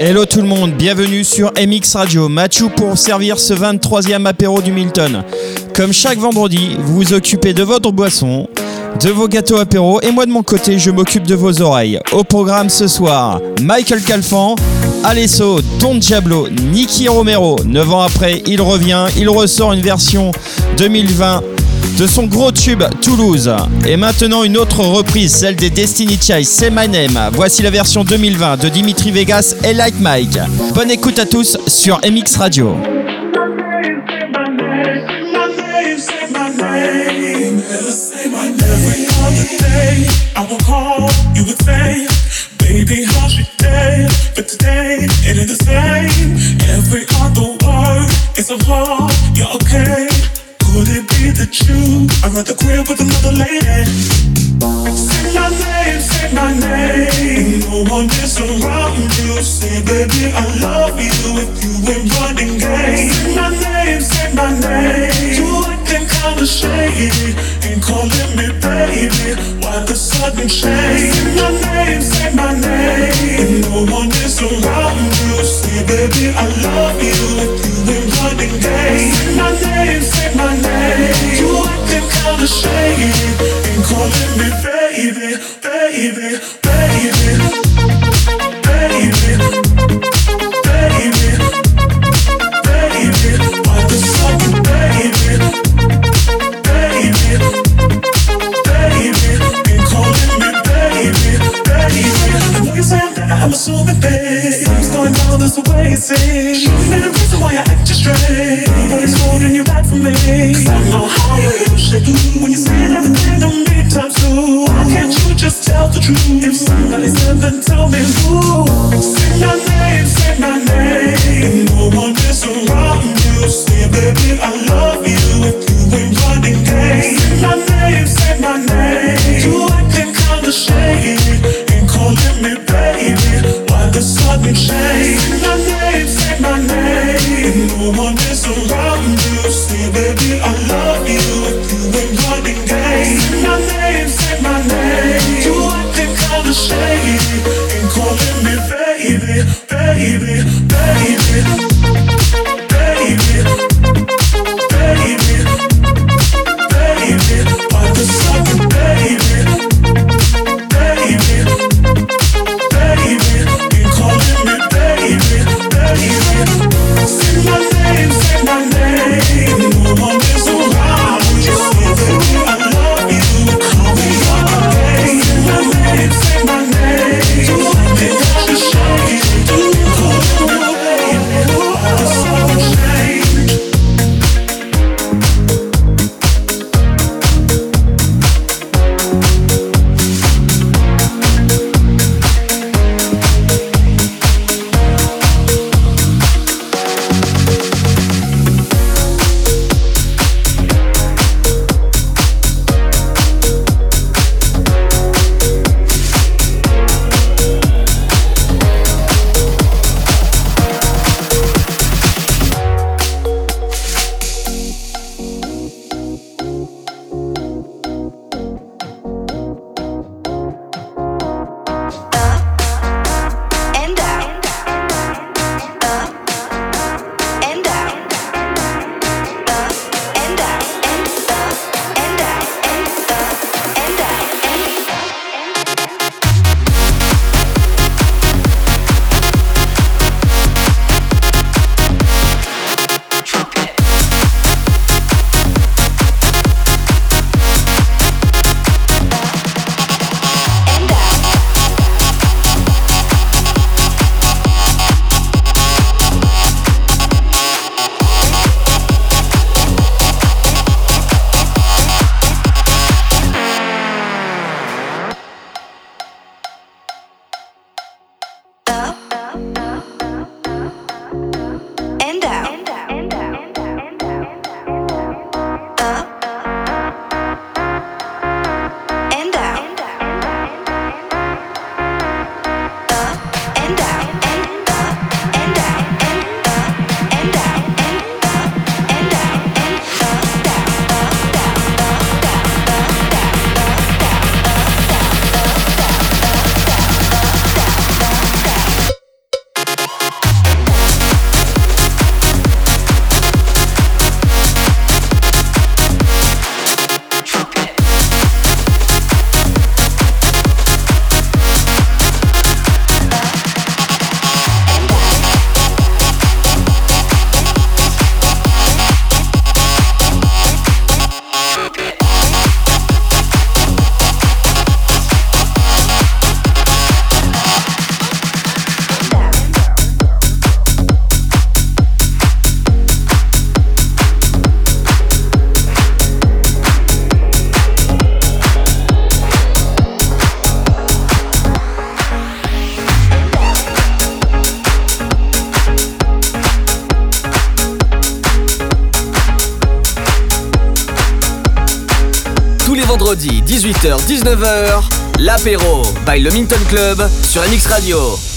Hello tout le monde, bienvenue sur MX Radio. Mathieu pour servir ce 23e apéro du Milton. Comme chaque vendredi, vous vous occupez de votre boisson, de vos gâteaux apéro et moi de mon côté, je m'occupe de vos oreilles. Au programme ce soir, Michael Calfan, Alesso, Don Diablo, Nicky Romero. 9 ans après, il revient, il ressort une version 2020 de son gros tube Toulouse. Et maintenant une autre reprise, celle des Destiny Child, C'est My Name. Voici la version 2020 de Dimitri Vegas et Like Mike. Bonne écoute à tous sur MX Radio. That you are at the crib with another lady? Say my name, say my name. No one is around you. Say, baby, I love you if you ain't running game. Say my name, say my name. You acting kinda shady. Ain't calling me baby. Why the sudden change? Say my name, say my name. No one is around you. Say, baby, I love you if you ain't running game. Say my name, say my name. You acting kinda shady, ain't calling me baby, baby, baby, baby, 18h-19h, l'apéro by le Minton Club sur MX Radio.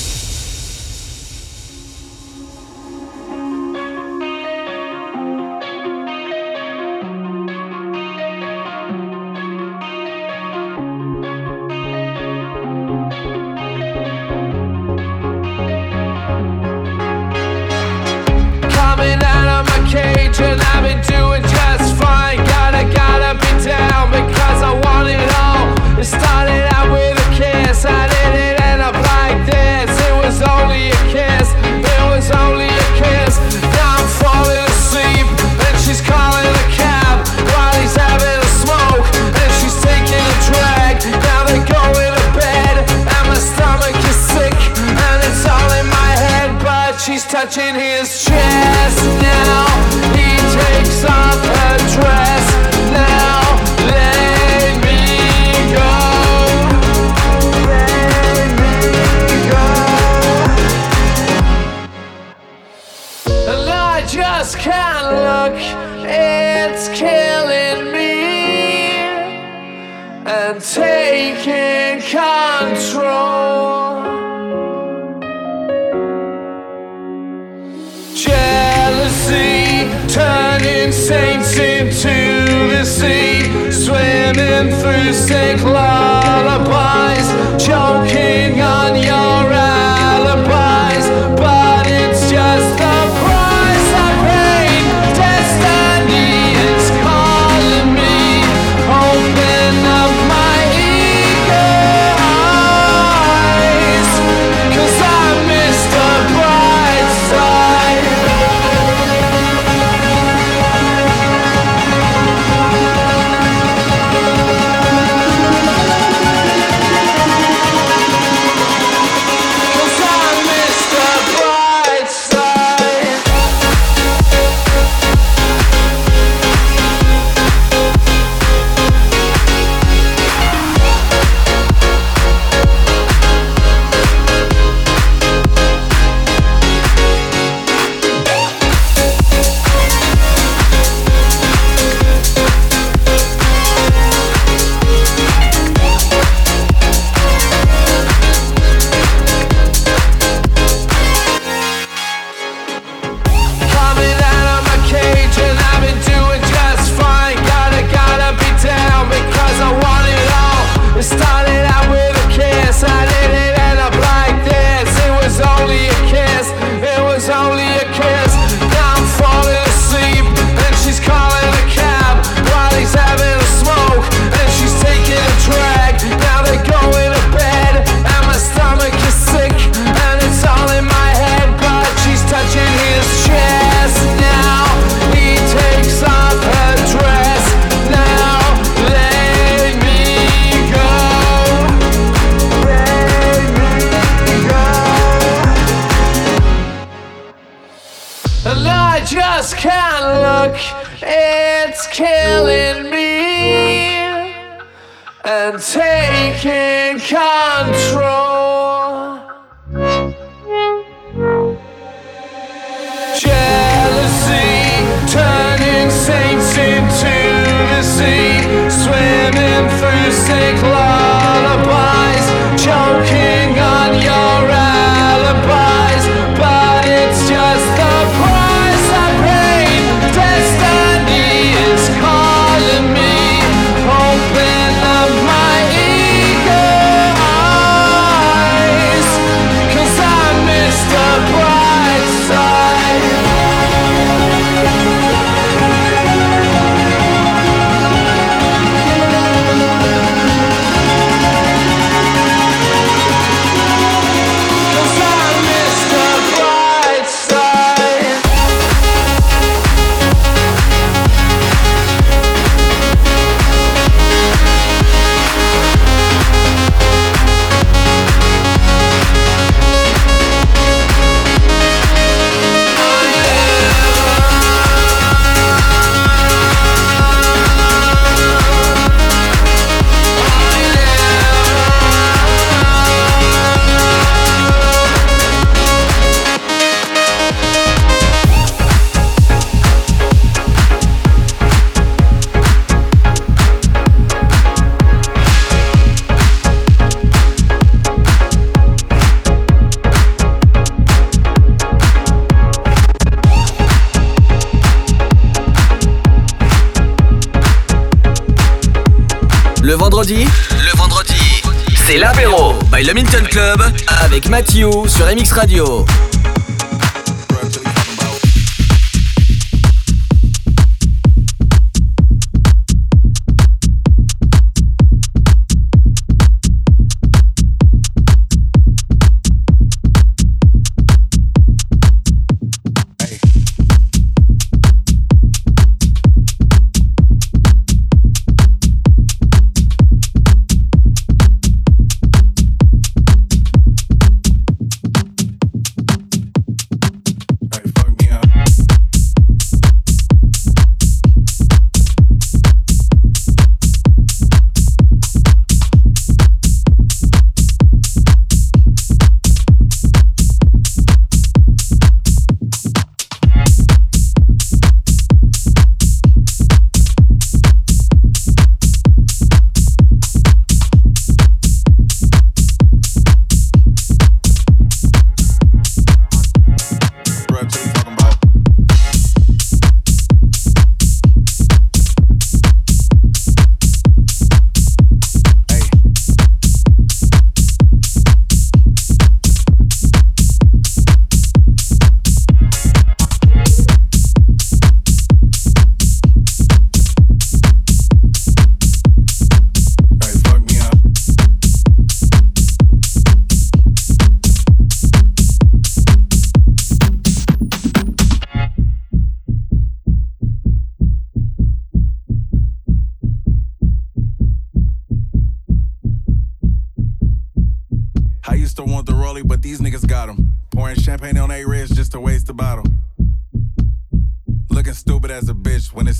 Mathieu sur MX Radio.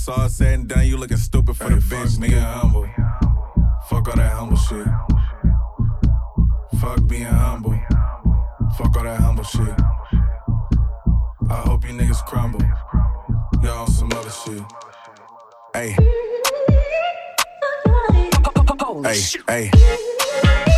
all said and done, you looking stupid for hey, the bitch, nigga. Humble. Fuck all that humble shit. Fuck being humble. Fuck all that humble shit. I hope you niggas crumble. Y'all on some other shit. Hey. Hey, hey.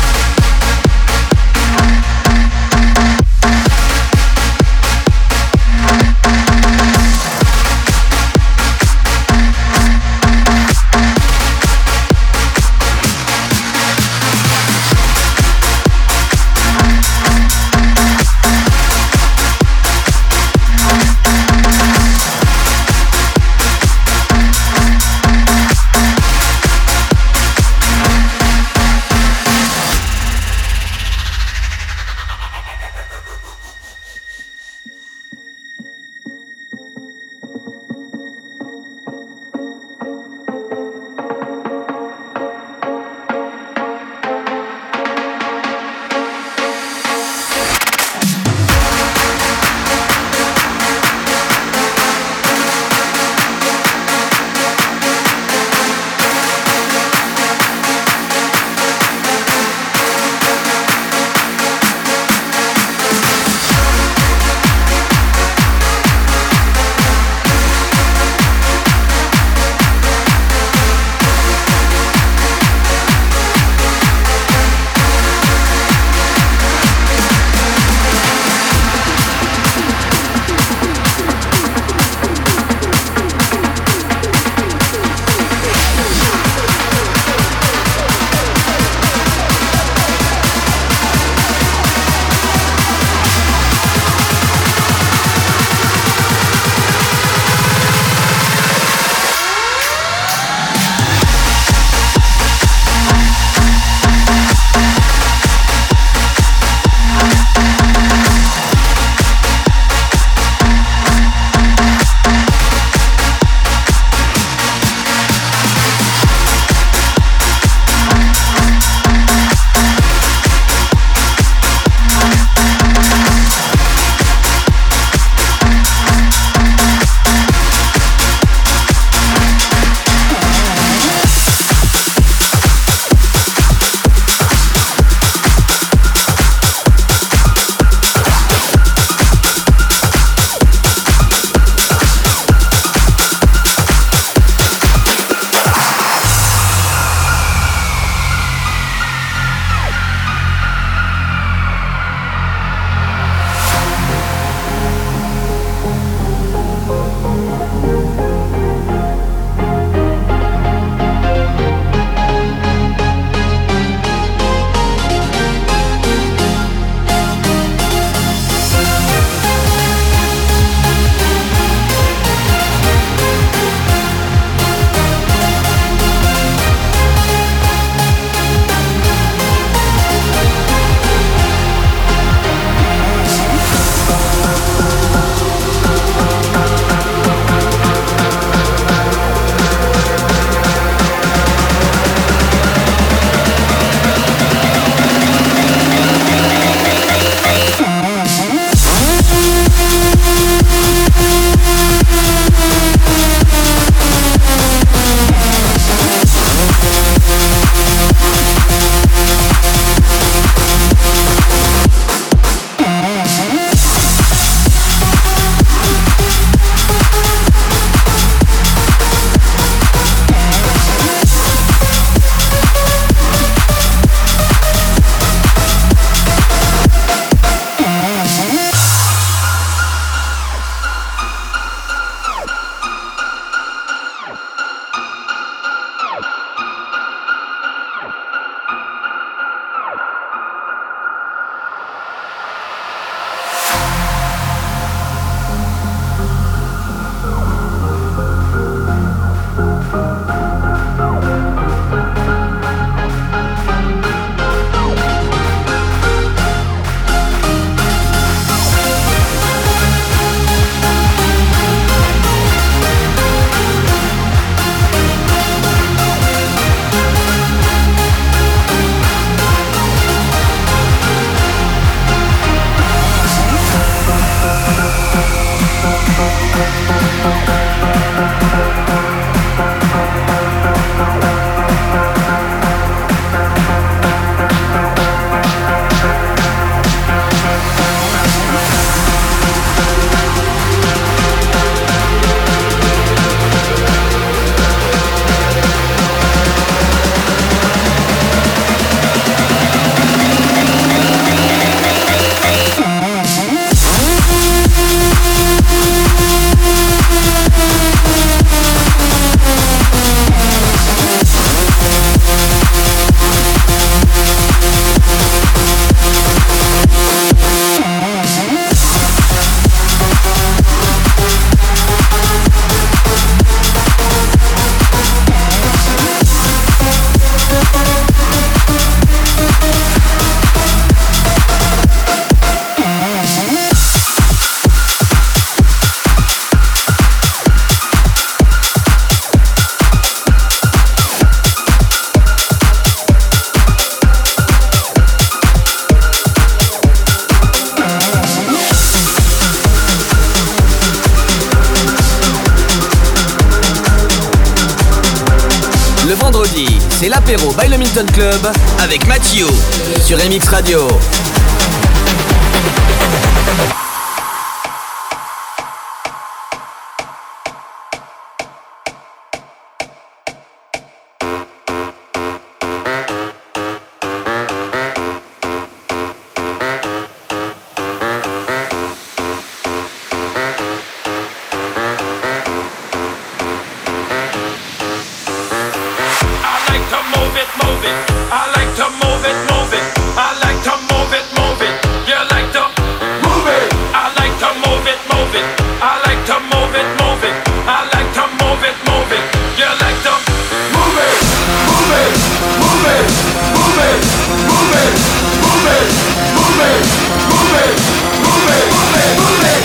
move it, move it, move it, move it, move it, move it.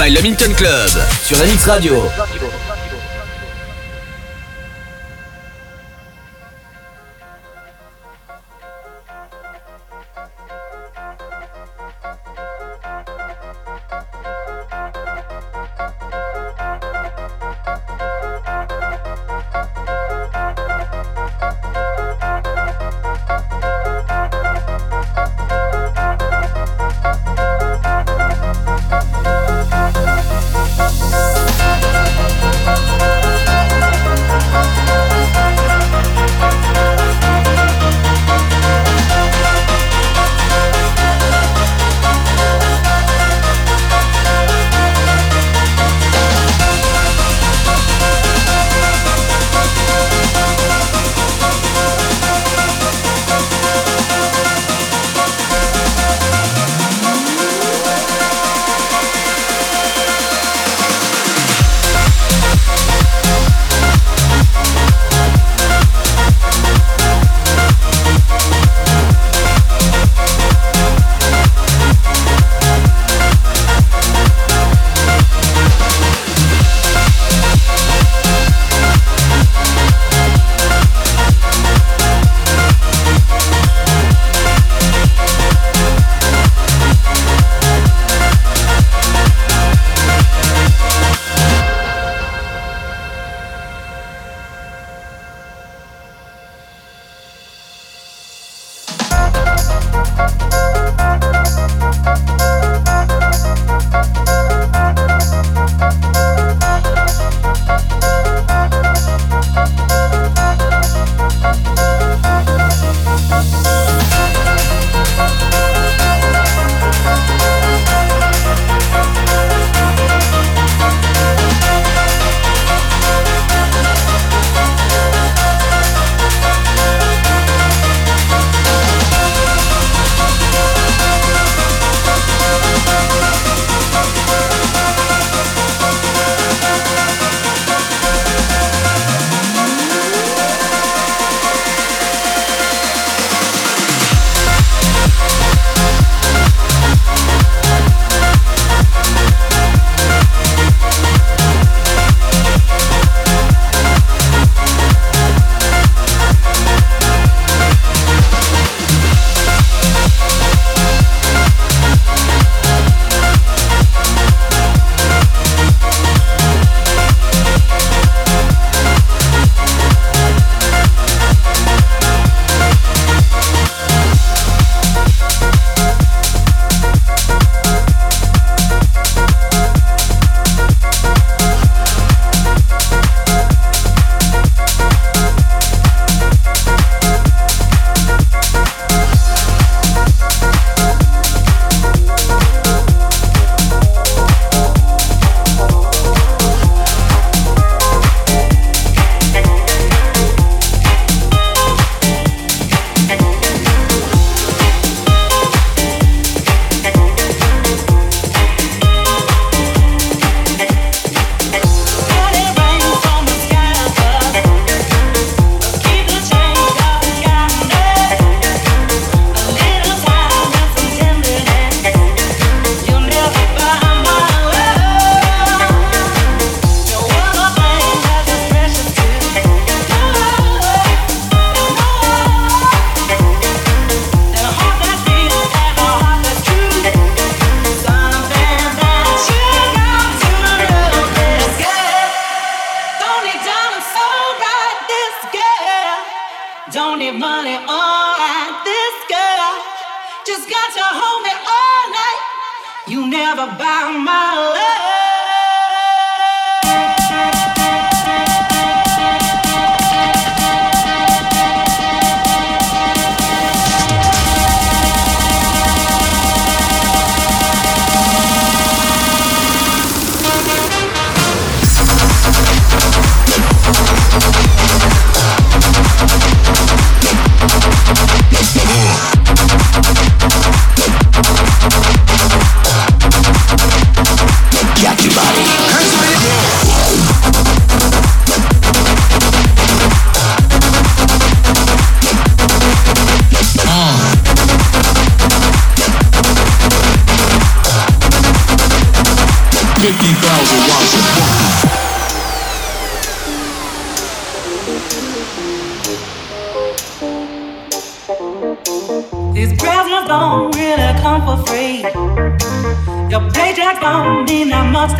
by le Club sur la Radio.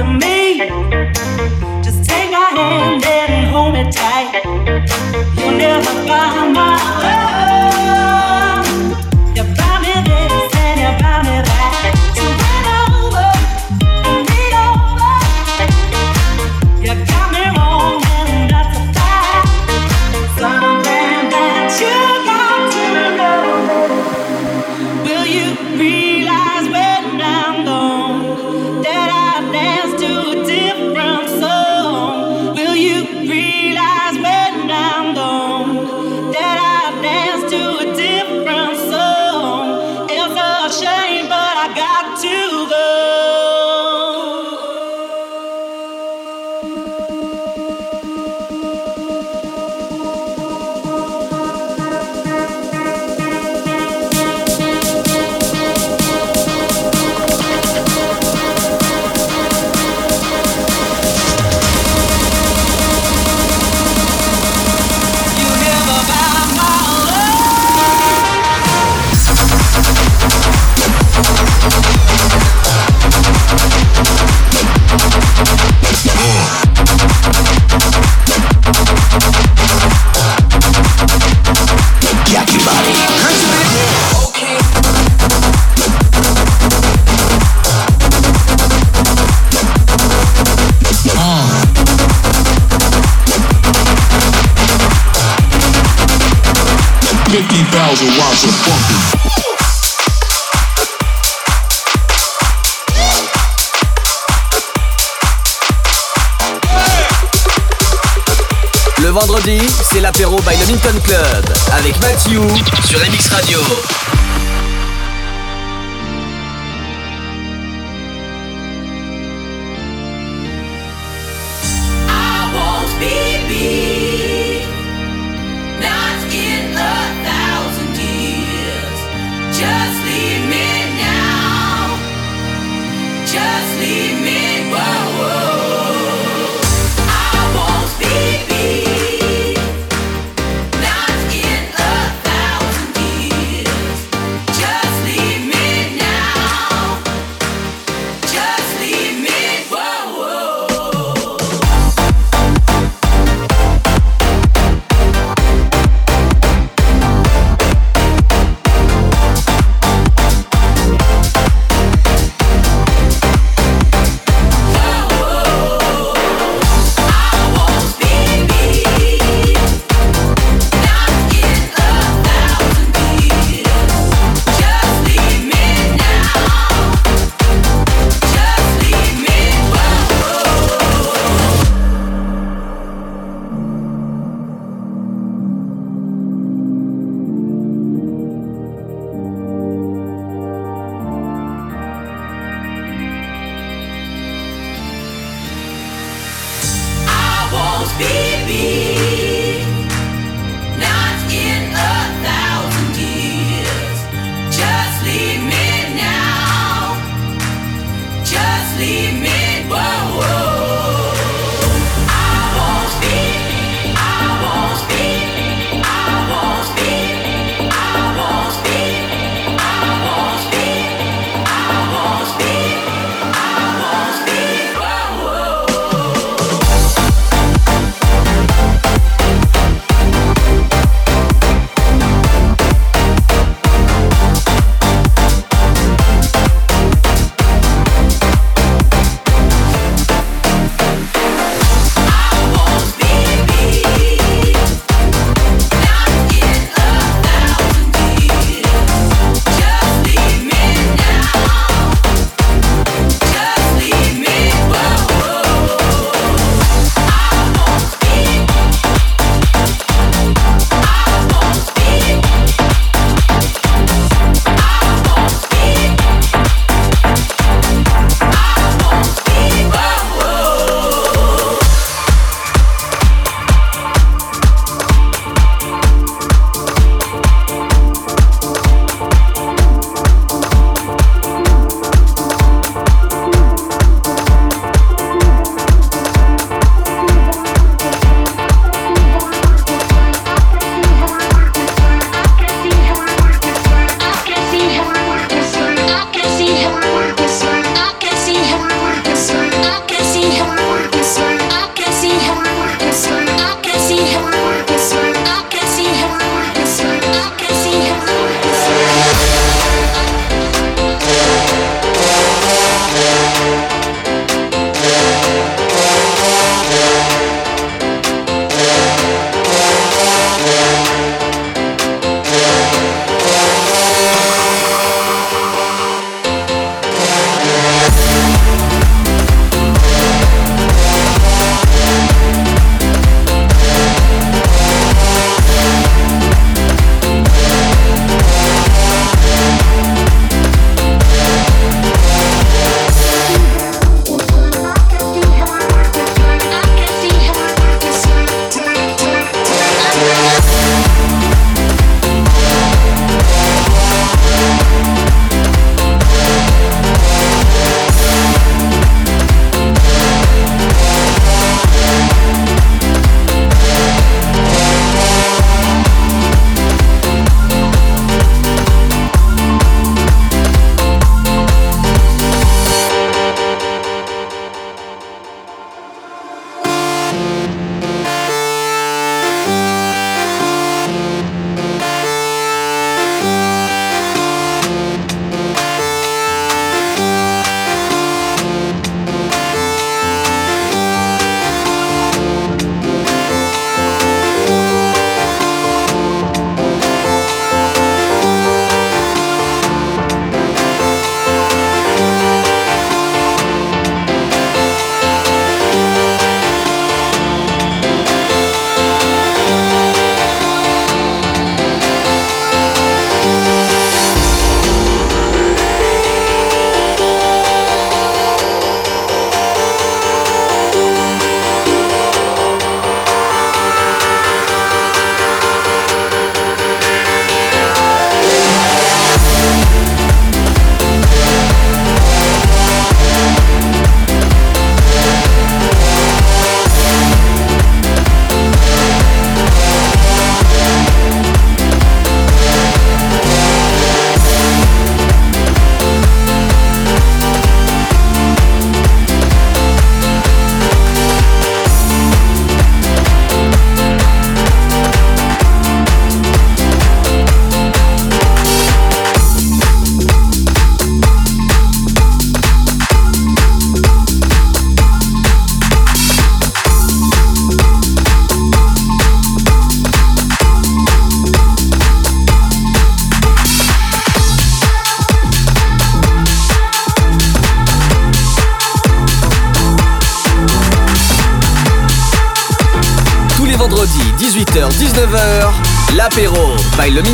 to me. Le vendredi, c'est l'apéro by the Minton Club avec Matthew sur MX Radio.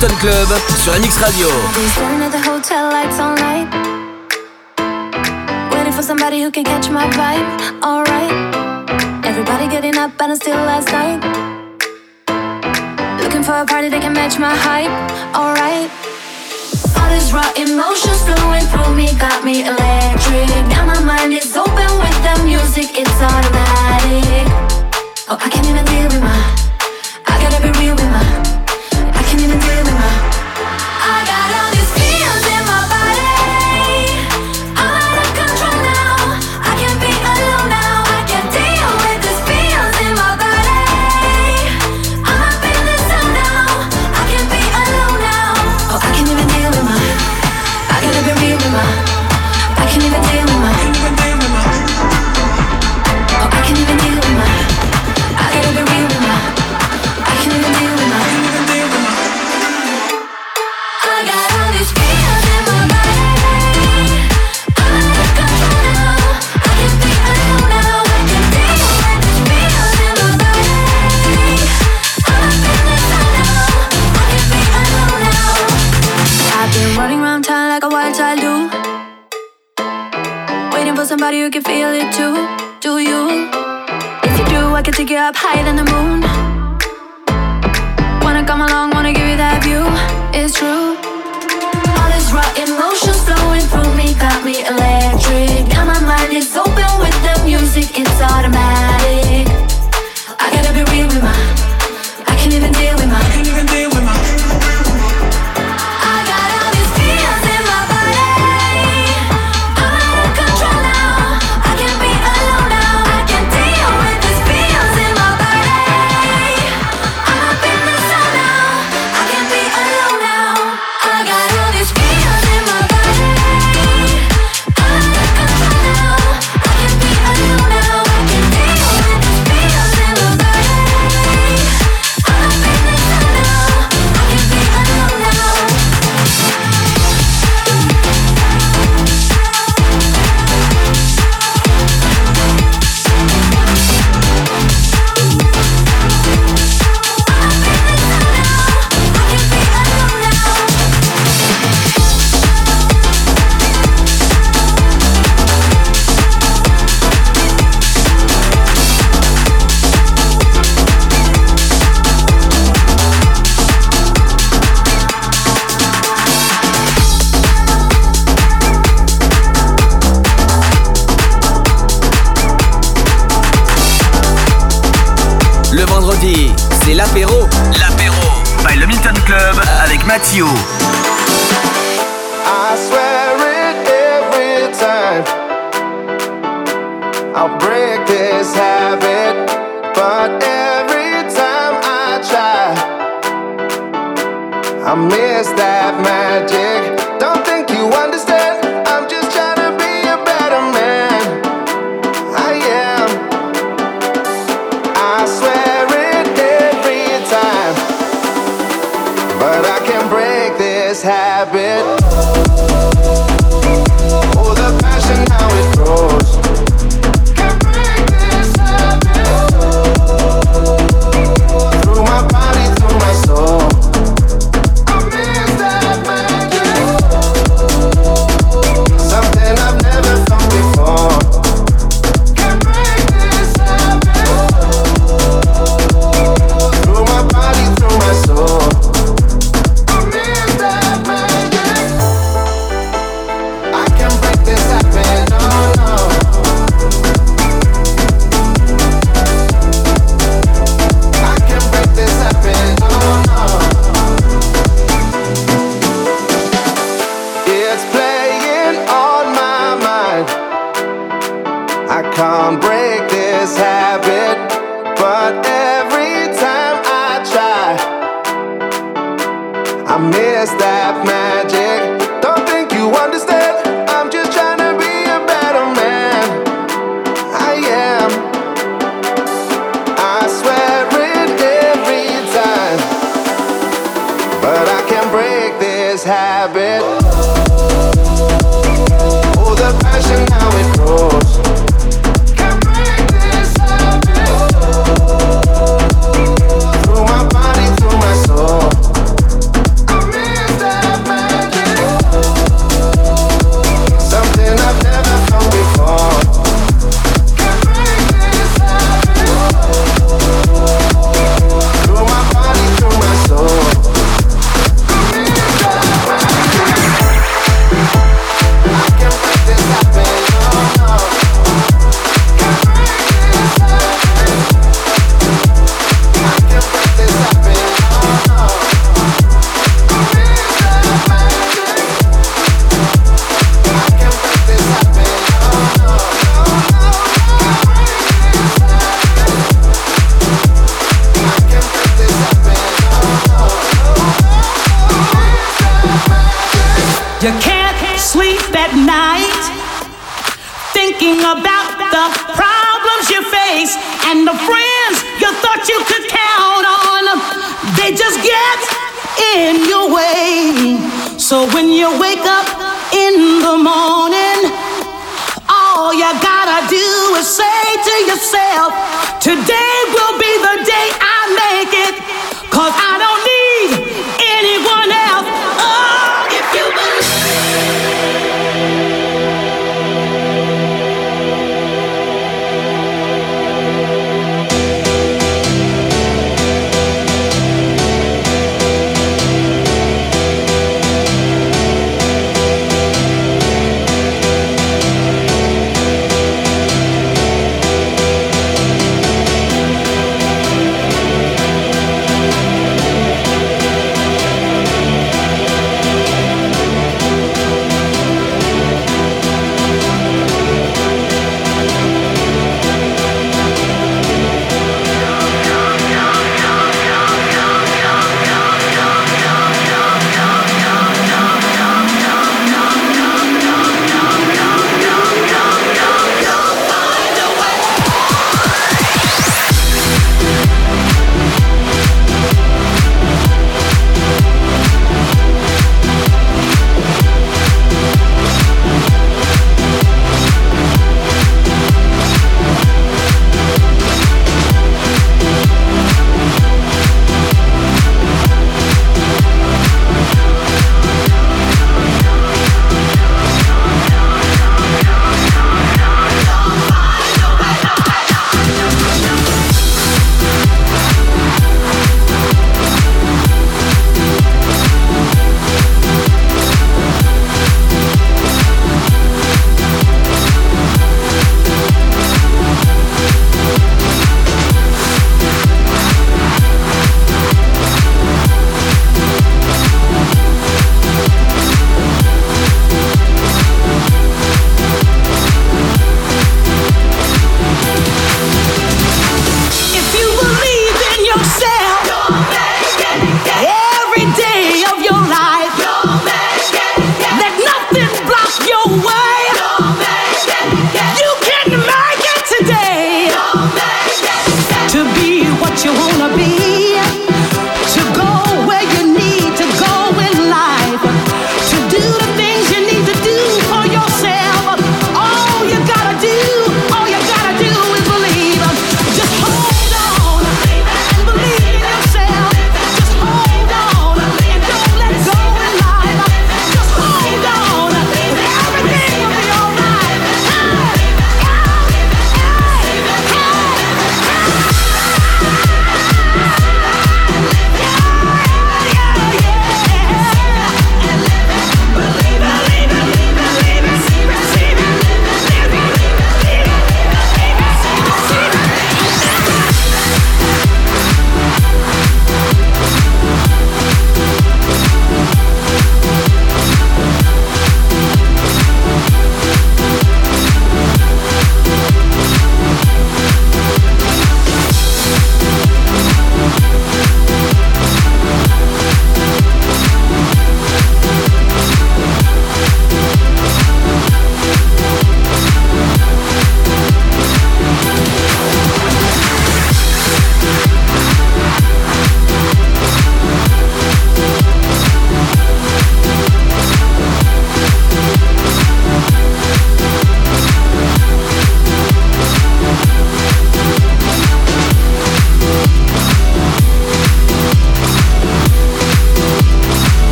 Milton Club sur MX Radio. Somebody who can catch my vibe, alright. Everybody getting up, and I'm still last night. Looking for a party that can match my hype, alright. All these raw emotions flowing through me got me electric. Now my mind is open with the music, it's automatic. Oh, I can't even deal with my. I gotta be real with my you're dealing with Get up higher than the moon. Wanna come along, wanna give you that view. It's true. All these raw emotions flowing through me got me electric. Now my mind is open with the music, it's automatic.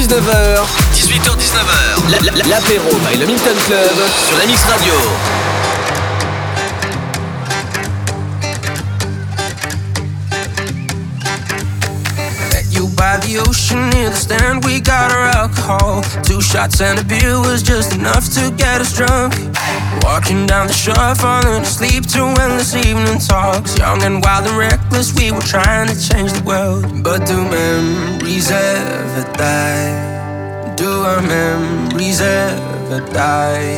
18h-19h. 18h-19h. L'apéro by le Milton Club sur la Mix Radio. by the ocean near the stand we got our alcohol two shots and a beer was just enough to get us drunk Walking down the shore, falling asleep to endless evening talks. Young and wild and reckless, we were trying to change the world. But do memories ever die? Do our memories ever die?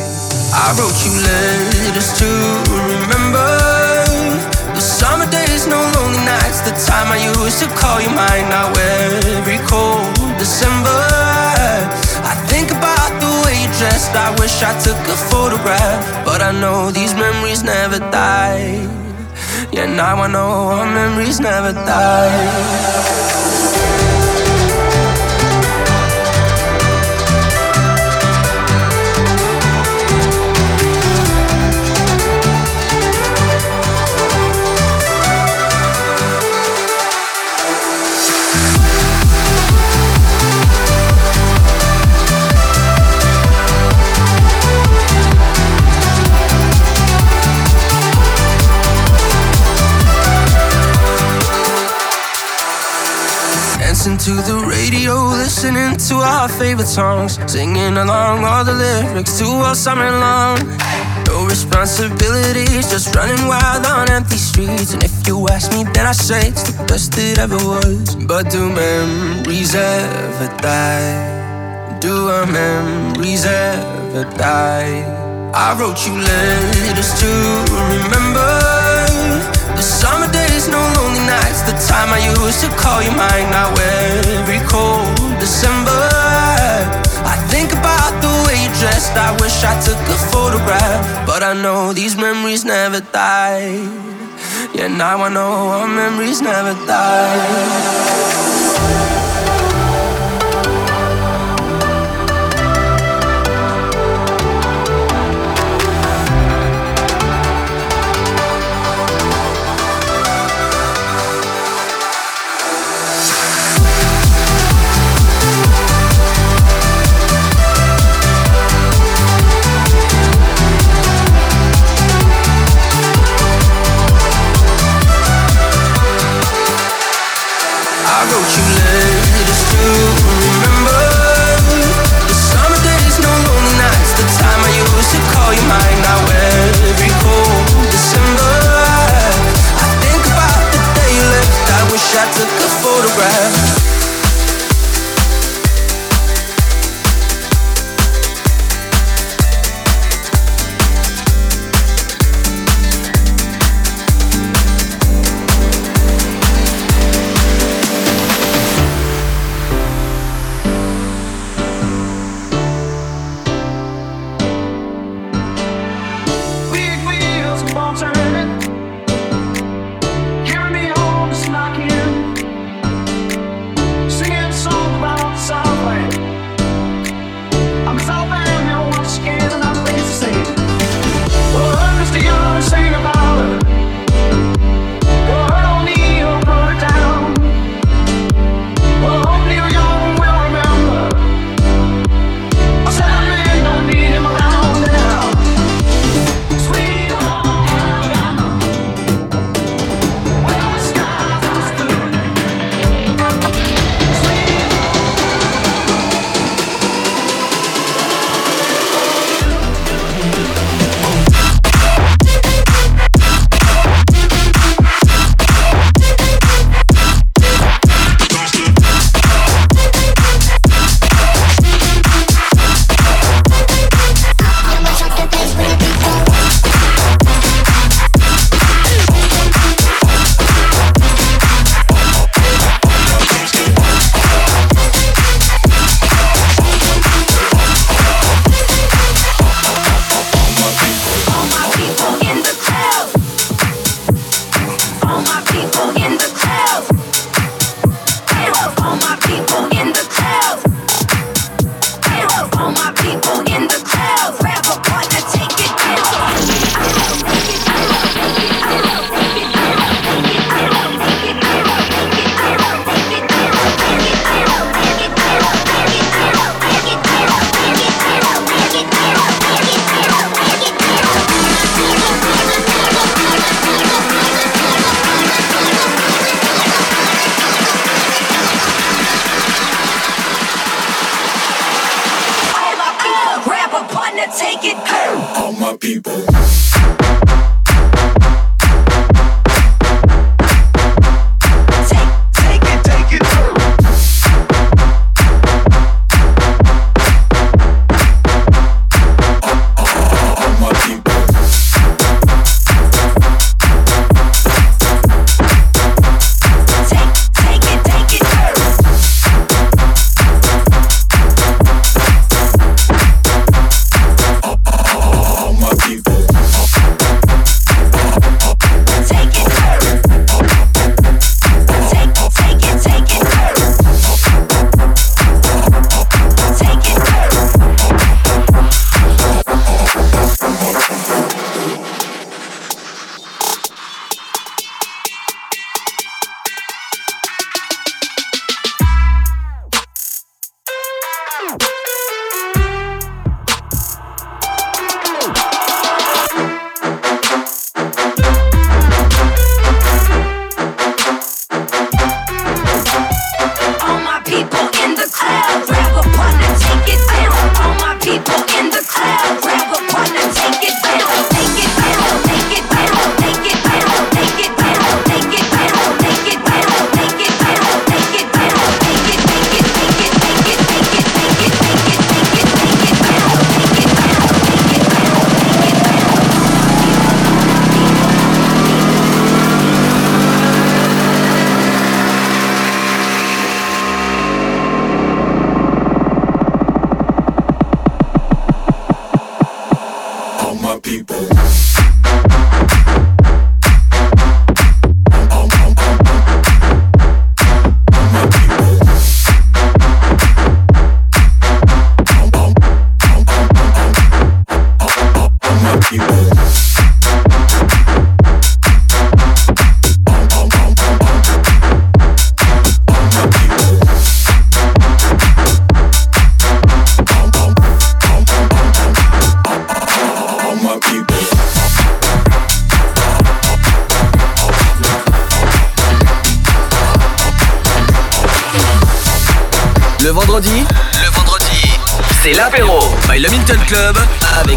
I wrote you letters to remember the summer days, no lonely nights. The time I used to call you mine. Now every cold December, dressed. I wish I took a photograph, but I know these memories never die. Yeah, now I know our memories never die. To the radio, listening to our favorite songs, singing along all the lyrics to all summer long. No responsibilities, just running wild on empty streets. And if you ask me, then I say it's the best it ever was. But do memories ever die? Do our memories ever die? I wrote you letters to remember the summer days, no lonely nights. Time I used to call you mine. Now every cold December, I think about the way you dressed. I wish I took a photograph, but I know these memories never die. Yeah, now I know our memories never die.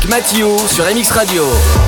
Mathieu sur MX Radio.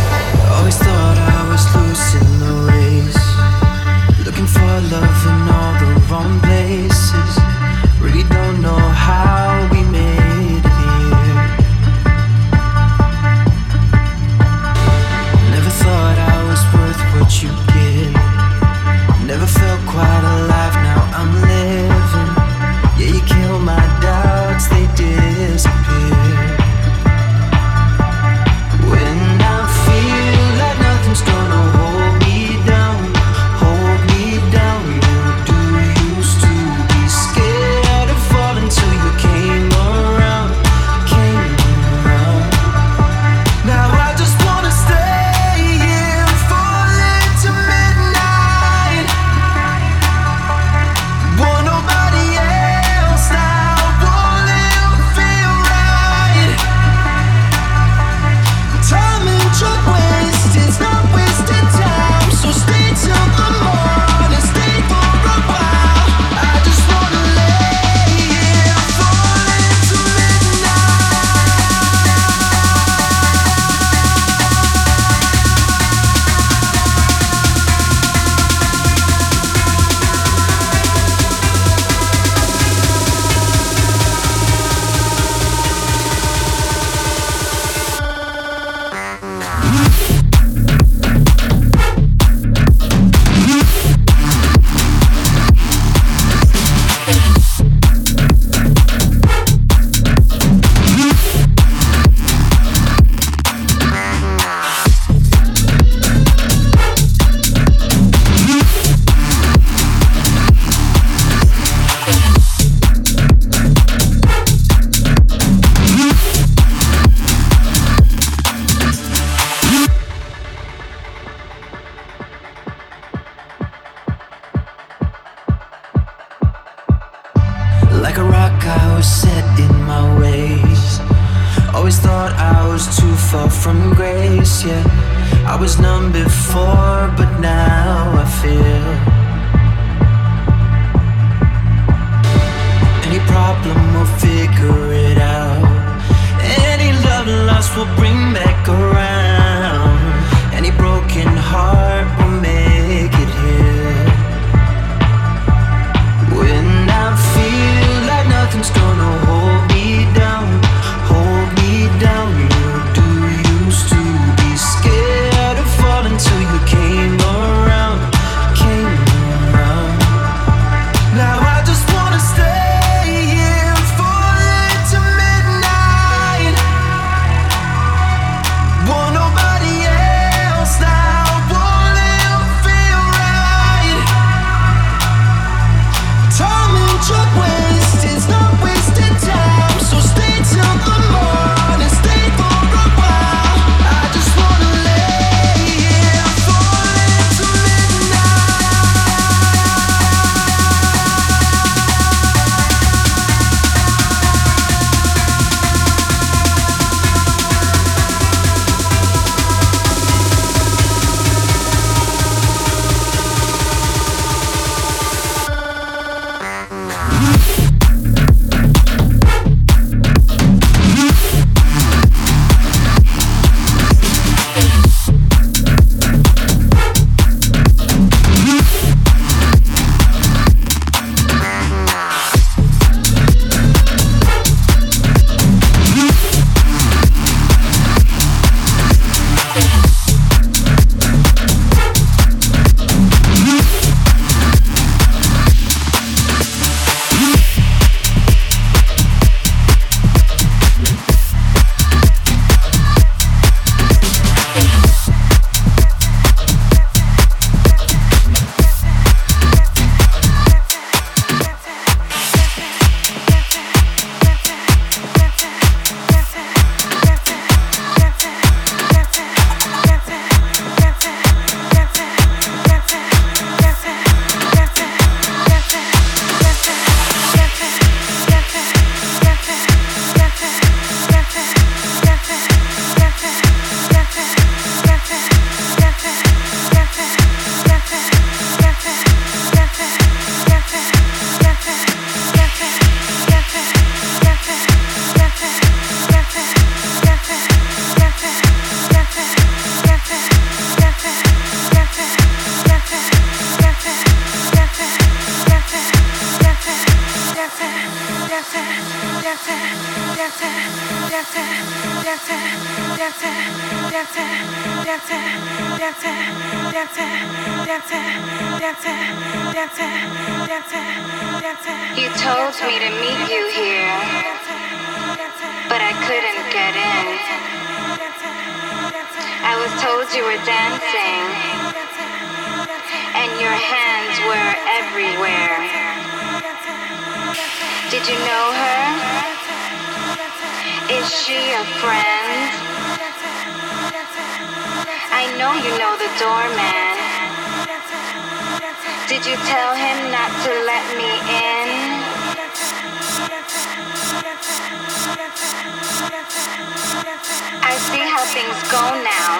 Things go now.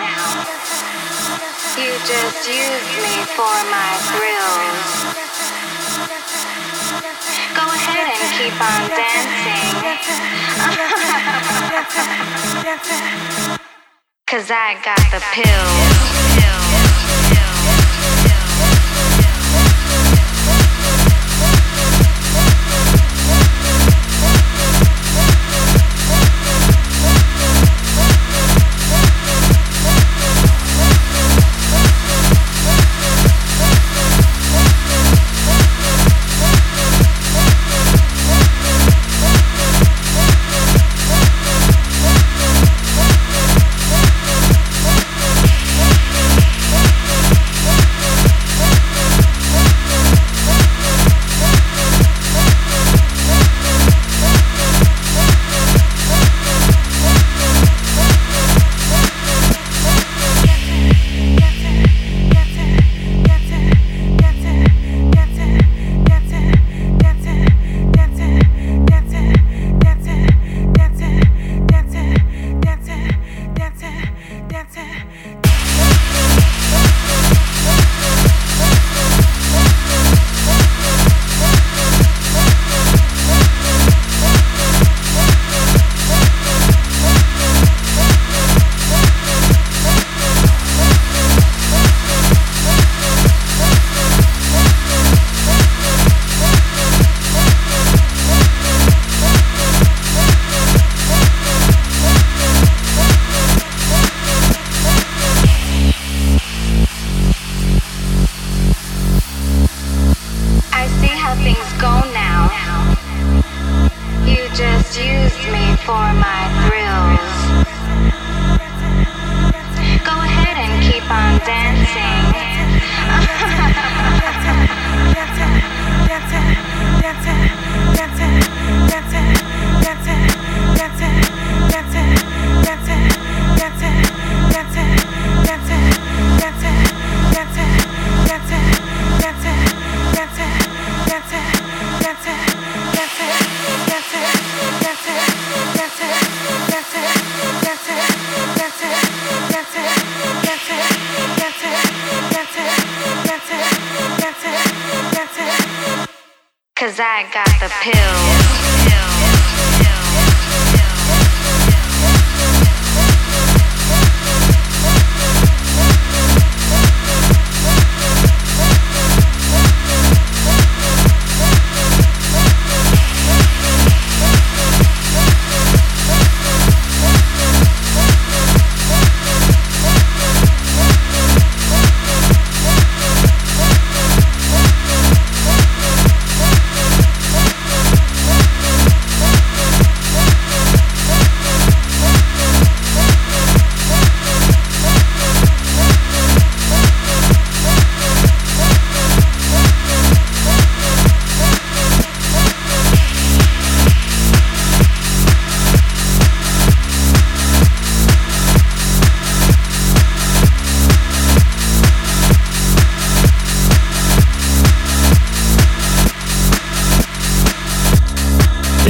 You just used me for my thrills. Go ahead and keep on dancing. Cause I got the pills.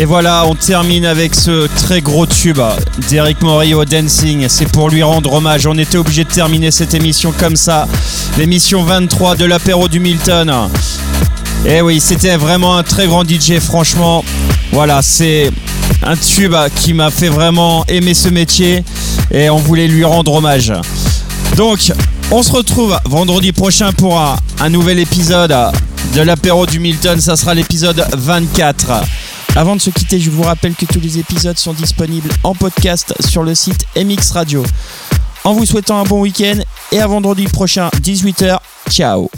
Et voilà, on termine avec ce très gros tube d'Eric Morillo Dancing. C'est pour lui rendre hommage. On était obligé de terminer cette émission comme ça. L'émission 23 de l'apéro du Milton. Et oui, c'était vraiment un très grand DJ, franchement. Voilà, c'est un tube qui m'a fait vraiment aimer ce métier et on voulait lui rendre hommage. Donc, on se retrouve vendredi prochain pour un, un nouvel épisode de l'apéro du Milton. Ça sera l'épisode 24. Avant de se quitter, je vous rappelle que tous les épisodes sont disponibles en podcast sur le site MX Radio. En vous souhaitant un bon week-end et à vendredi prochain 18h. Ciao